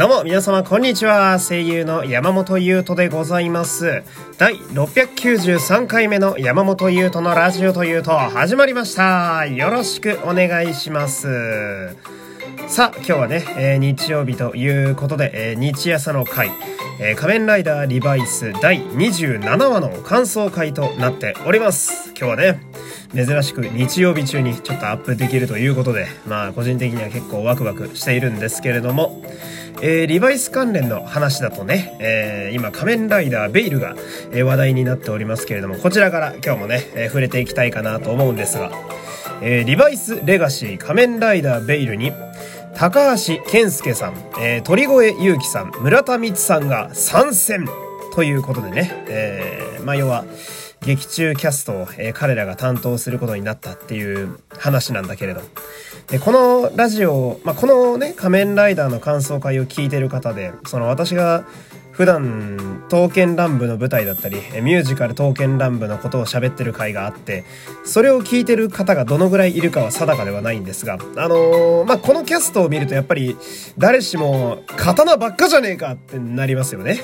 どうも皆様こんにちは。声優の山本優斗でございます。第693回目の山本優斗のラジオというと始まりました。よろしくお願いします。さあ今日はね、えー、日曜日ということで、えー、日朝の回、えー、仮面ライダーリバイス第27話の感想会となっております。今日はね珍しく日曜日中にちょっとアップできるということでまあ個人的には結構ワクワクしているんですけれどもえー、リバイス関連の話だとね、えー、今仮面ライダーベイルが、えー、話題になっておりますけれども、こちらから今日もね、え触れていきたいかなと思うんですが、えリバイスレガシー仮面ライダーベイルに、高橋健介さん、え鳥越祐樹さん、村田光さんが参戦ということでね、えーまあ、要は、劇中キャストを、えー、彼らが担当することになったっていう話なんだけれど。で、このラジオ、まあ、このね、仮面ライダーの感想会を聞いてる方で、その私が普段、刀剣乱舞の舞台だったり、ミュージカル刀剣乱舞のことを喋ってる回があって、それを聞いてる方がどのぐらいいるかは定かではないんですが、あのー、まあ、このキャストを見るとやっぱり、誰しも、刀ばっかじゃねえかってなりますよね。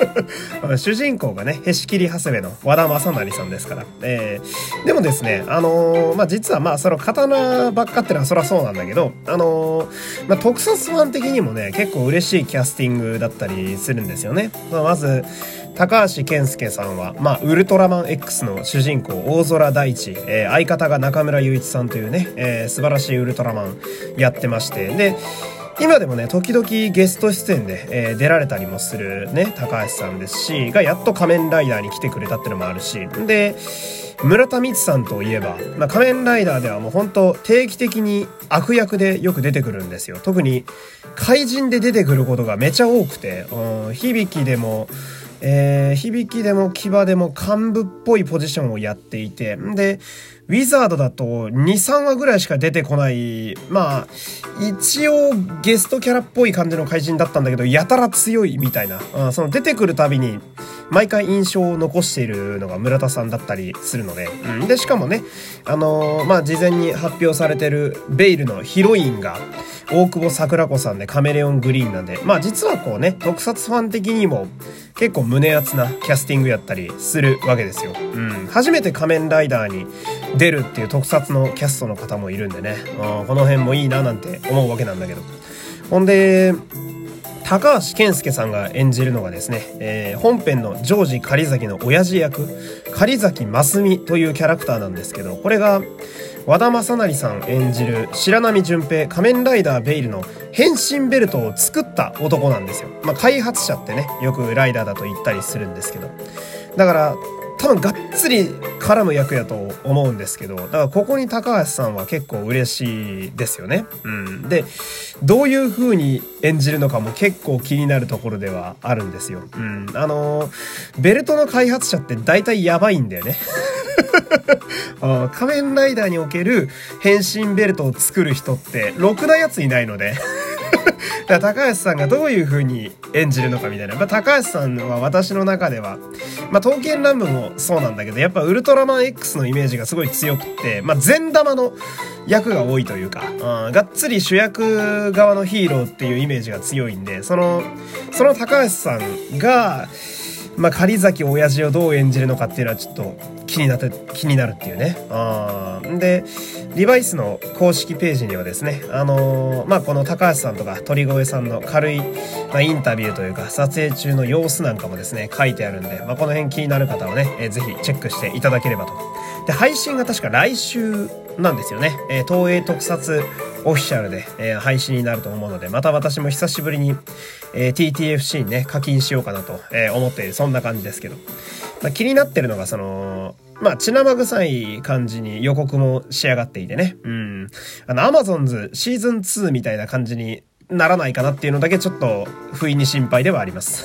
主人公がね、へし切り長谷部の和田正成さんですから。えー、でもですね、あのー、まあ、実はまあ、その刀ばっかってのはそらそうなんだけど、あのー、まあ、特撮ファン的にもね、結構嬉しいキャスティングだったりするんですよね。まあ、まず、高橋健介さんは、まあ、ウルトラマン X の主人公、大空大地、えー、相方が中村雄一さんというね、えー、素晴らしいウルトラマンやってまして、で、今でもね、時々ゲスト出演で、えー、出られたりもするね、高橋さんですし、がやっと仮面ライダーに来てくれたってのもあるし、で、村田光さんといえば、まあ、仮面ライダーではもう本当定期的に悪役でよく出てくるんですよ。特に怪人で出てくることがめちゃ多くて、うん、響きでも、えー、響でも牙でも幹部っぽいポジションをやっていて、で、ウィザードだと2、3話ぐらいしか出てこない、まあ、一応ゲストキャラっぽい感じの怪人だったんだけど、やたら強いみたいな、あその出てくるたびに、毎回印象を残しているのが村田さんだったりするので、うん、で、しかもね、あのー、まあ、事前に発表されてるベイルのヒロインが、大久保桜子さんでカメレオングリーンなんで、まあ実はこうね、特撮ファン的にも結構胸熱なキャスティングやったりするわけですよ。うん。初めて仮面ライダーに出るっていう特撮のキャストの方もいるんでね、あこの辺もいいななんて思うわけなんだけど。ほんで、高橋健介さんが演じるのがですね、えー、本編のジョージ狩崎の親父役、狩崎真澄というキャラクターなんですけど、これが、和田正成さん演じる白波純平仮面ライダーベイルの変身ベルトを作った男なんですよ。まあ、開発者ってね、よくライダーだと言ったりするんですけど。だから、多分がっつり絡む役やと思うんですけど、だからここに高橋さんは結構嬉しいですよね。うん。で、どういう風に演じるのかも結構気になるところではあるんですよ。うん。あのベルトの開発者って大体やばいんだよね。仮面ライダーにおける変身ベルトを作る人って、ろくなやついないので 高橋さんがどういう風に演じるのかみたいな。まあ、高橋さんは私の中では、まあ、刀剣乱舞もそうなんだけど、やっぱウルトラマン X のイメージがすごい強くって、まあ、善玉の役が多いというか、うん、がっつり主役側のヒーローっていうイメージが強いんで、その、その高橋さんが、まあ、狩崎親父をどう演じるのかっていうのはちょっと気になって、気になるっていうね。あで、リバイスの公式ページにはですね、あのー、まあ、この高橋さんとか鳥越さんの軽い、まあ、インタビューというか、撮影中の様子なんかもですね、書いてあるんで、まあ、この辺気になる方はね、えー、ぜひチェックしていただければと。で、配信が確か来週なんですよね。えー、東映特撮オフィシャルで、えー、配信になると思うので、また私も久しぶりに、えー、TTFC にね、課金しようかなと、えー、思っている、そんな感じですけど。まあ、気になってるのが、その、まあ、血生臭い感じに予告も仕上がっていてね。うん。あの、アマゾンズシーズン2みたいな感じにならないかなっていうのだけちょっと、不意に心配ではあります。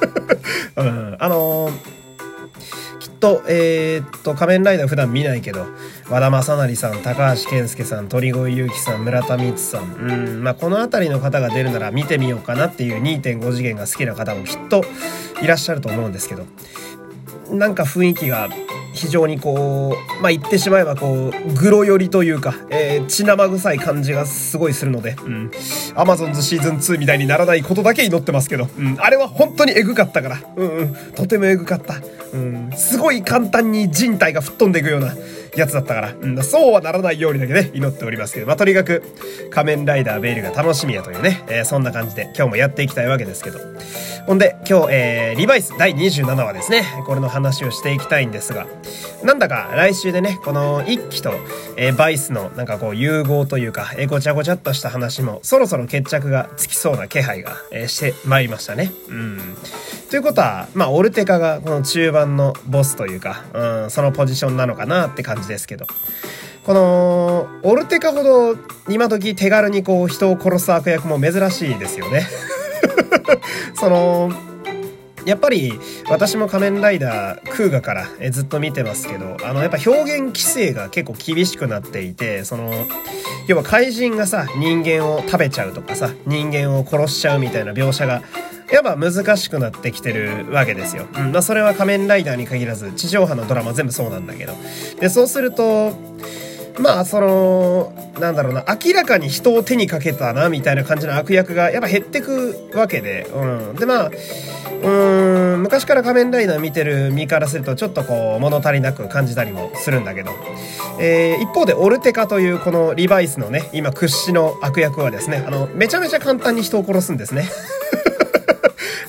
うん。あのーと、えー、っと、仮面ライダー普段見ないけど、和田正成さん、高橋健介さん、鳥越祐樹さん、村田光さん、うん、まあ、この辺りの方が出るなら見てみようかなっていう2.5次元が好きな方もきっといらっしゃると思うんですけど、なんか雰囲気が非常にこう、まあ、言ってしまえばこう、グロ寄りというか、えー、血生臭い感じがすごいするので、うん。アマゾンズシーズン2みたいにならないことだけ祈ってますけど、うん。あれは本当にエグかったから、うんうん。とてもエグかった。うん。すごい簡単に人体が吹っ飛んでいくような、やつだったから、うん、そうはならないようにだけね、祈っておりますけど、まあ、とにかく、仮面ライダーベイルが楽しみやというね、えー、そんな感じで今日もやっていきたいわけですけど。ほんで、今日、えー、リバイス第27話ですね、これの話をしていきたいんですが、なんだか来週でね、この一期と、えー、バイスのなんかこう融合というか、えー、ごちゃごちゃっとした話も、そろそろ決着がつきそうな気配が、えー、してまいりましたね。うん。ということは、まあ、オルテカがこの中盤のボスというか、うん、そのポジションなのかなって感じじですけど。この、オルテカほど今時手軽にこう人を殺す悪役も珍しいですよね。その、やっぱり私も仮面ライダークーガからずっと見てますけど、あのやっぱ表現規制が結構厳しくなっていて、その、要は怪人がさ、人間を食べちゃうとかさ、人間を殺しちゃうみたいな描写がやっぱ難しくなってきてるわけですよ。うん。まあそれは仮面ライダーに限らず、地上波のドラマ全部そうなんだけど。で、そうすると、まあそのなんだろうな明らかに人を手にかけたなみたいな感じの悪役がやっぱ減ってくわけで、うん、でまあうん昔から仮面ライダー見てる身からするとちょっとこう物足りなく感じたりもするんだけど、えー、一方でオルテカというこのリバイスのね今屈指の悪役はですねあのめちゃめちゃ簡単に人を殺すんですね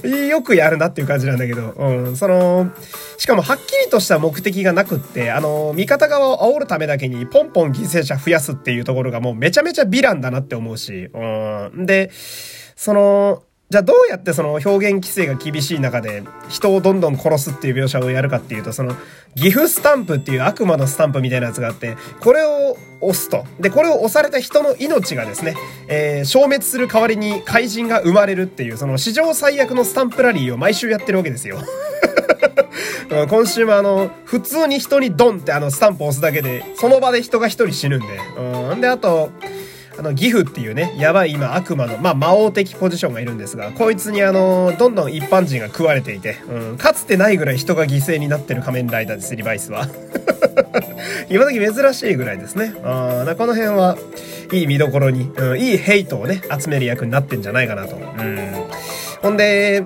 よくやるなっていう感じなんだけど、うん、その、しかもはっきりとした目的がなくって、あの、味方側を煽るためだけにポンポン犠牲者増やすっていうところがもうめちゃめちゃヴィランだなって思うし、うん。で、その、じゃあどうやってその表現規制が厳しい中で人をどんどん殺すっていう描写をやるかっていうと、その岐阜スタンプっていう悪魔のスタンプみたいなやつがあって、これを押すと。で、これを押された人の命がですね、えー、消滅する代わりに怪人が生まれるっていう、その史上最悪のスタンプラリーを毎週やってるわけですよ。今週もあの、普通に人にドンってあのスタンプを押すだけで、その場で人が一人死ぬんで。うん。で、あと、あの、ギフっていうね、やばい今悪魔の、まあ、魔王的ポジションがいるんですが、こいつにあの、どんどん一般人が食われていて、うん、かつてないぐらい人が犠牲になってる仮面ライダーです、リバイスは。今時珍しいぐらいですね。あこの辺は、いい見どころに、うん、いいヘイトをね、集める役になってんじゃないかなと。うん。ほんで、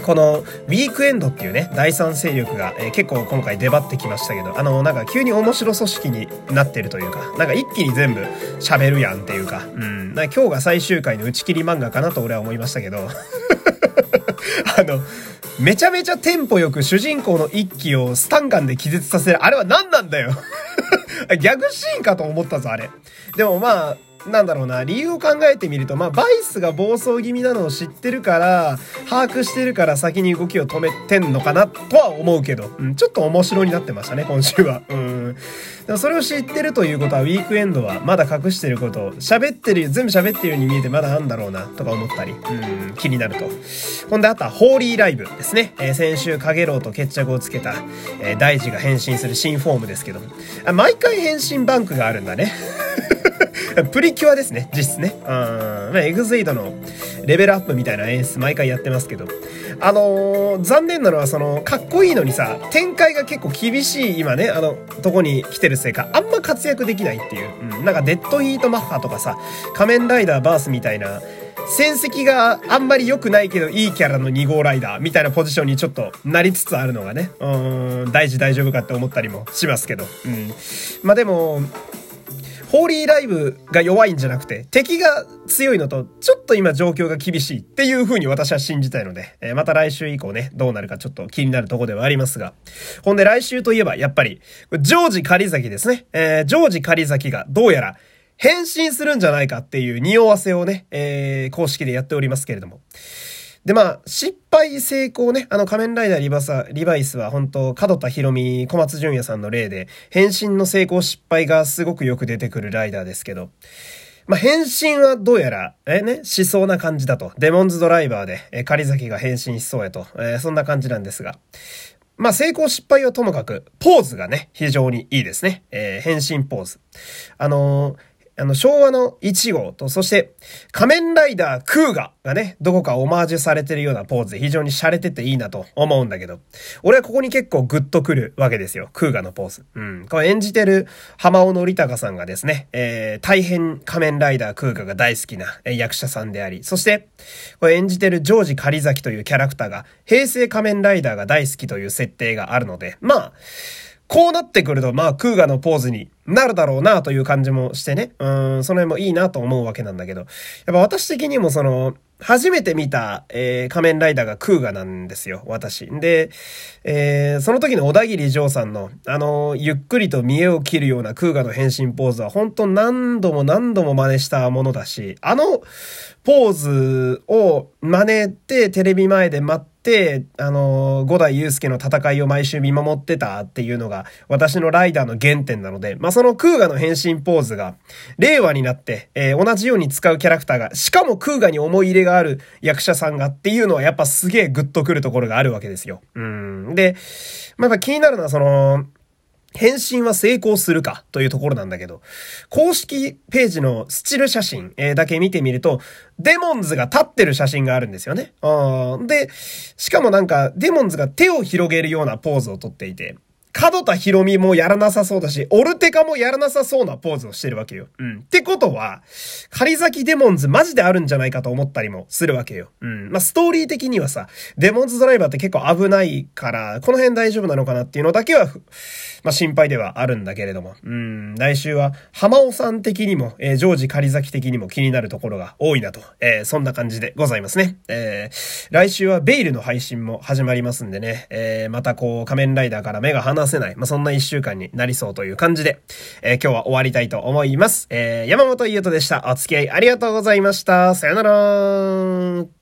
このウィークエンドっていうね、第三勢力が、えー、結構今回出張ってきましたけど、あの、なんか急に面白組織になってるというか、なんか一気に全部喋るやんっていうか、うん、なんか今日が最終回の打ち切り漫画かなと俺は思いましたけど、あの、めちゃめちゃテンポよく主人公の一気をスタンガンで気絶させる。あれは何なんだよギャグシーンかと思ったぞ、あれ。でもまあ、なんだろうな、理由を考えてみると、まあ、バイスが暴走気味なのを知ってるから、把握してるから先に動きを止めてんのかな、とは思うけど、うん、ちょっと面白になってましたね、今週は。うん。でもそれを知ってるということは、ウィークエンドはまだ隠してることを、喋ってる、全部喋ってるように見えてまだあんだろうな、とか思ったり、うん、気になると。ほんで、あとは、ホーリーライブですね。えー、先週、カゲロウと決着をつけた、えー、大二が変身する新フォームですけど、あ毎回変身バンクがあるんだね。プリキュアですね、実質ね。うん。まあ、エグゼイドのレベルアップみたいな演出毎回やってますけど。あのー、残念なのはその、かっこいいのにさ、展開が結構厳しい今ね、あの、とこに来てるせいか、あんま活躍できないっていう。うん。なんか、デッドヒートマッハとかさ、仮面ライダーバースみたいな、戦績があんまり良くないけどいいキャラの2号ライダーみたいなポジションにちょっとなりつつあるのがね、うん、大事大丈夫かって思ったりもしますけど。うん。まあでも、ホーリーライブが弱いんじゃなくて、敵が強いのと、ちょっと今状況が厳しいっていう風に私は信じたいので、えー、また来週以降ね、どうなるかちょっと気になるとこではありますが。ほんで来週といえば、やっぱり、ジョージ狩崎ですね。えー、ジョージ狩崎がどうやら変身するんじゃないかっていう匂わせをね、えー、公式でやっておりますけれども。で、まあ、失敗成功ね、あの仮面ライダーリバサ、リバイスは本当角田博美、小松淳也さんの例で、変身の成功失敗がすごくよく出てくるライダーですけど、まあ、変身はどうやら、えね、しそうな感じだと。デモンズドライバーで、え、仮崎が変身しそうやと。えー、そんな感じなんですが。まあ、成功失敗はともかく、ポーズがね、非常にいいですね。えー、変身ポーズ。あのーあの、昭和の1号と、そして、仮面ライダークーガがね、どこかオマージュされてるようなポーズで非常に洒落てていいなと思うんだけど、俺はここに結構グッとくるわけですよ。クーガのポーズ。うん。これ演じてる浜尾則隆さんがですね、えー、大変仮面ライダークーガが大好きな役者さんであり、そして、これ演じてるジョージ狩崎というキャラクターが、平成仮面ライダーが大好きという設定があるので、まあ、こうなってくると、まあ、クーガのポーズになるだろうなという感じもしてね。うん、その辺もいいなと思うわけなんだけど。やっぱ私的にもその、初めて見た、えー、仮面ライダーがクーガなんですよ、私。で、えー、その時の小田切丈さんの、あの、ゆっくりと見栄を切るようなクーガの変身ポーズは、本当何度も何度も真似したものだし、あの、ポーズを真似てテレビ前で待って、あの、五代祐介の戦いを毎週見守ってたっていうのが私のライダーの原点なので、まあ、そのクーガの変身ポーズが令和になって、えー、同じように使うキャラクターが、しかもクーガに思い入れがある役者さんがっていうのはやっぱすげえグッとくるところがあるわけですよ。うん。で、まあ、やっぱ気になるのはその、返信は成功するかというところなんだけど、公式ページのスチル写真、だけ見てみると、デモンズが立ってる写真があるんですよね。で、しかもなんか、デモンズが手を広げるようなポーズをとっていて、角田博美もやらなさそうだし、オルテカもやらなさそうなポーズをしてるわけよ。うん。ってことは、仮崎デモンズマジであるんじゃないかと思ったりもするわけよ。うん。まあ、ストーリー的にはさ、デモンズドライバーって結構危ないから、この辺大丈夫なのかなっていうのだけは、まあ、心配ではあるんだけれども。うん。来週は、浜尾さん的にも、えー、ジョージ仮崎的にも気になるところが多いなと、えー、そんな感じでございますね。えー、来週はベイルの配信も始まりますんでね、えー、またこう、仮面ライダーから目が離せない、まあ、そんな一週間になりそうという感じで、えー、今日は終わりたいと思います。えー、山本優斗でした。お付き合いありがとうございました。さよなら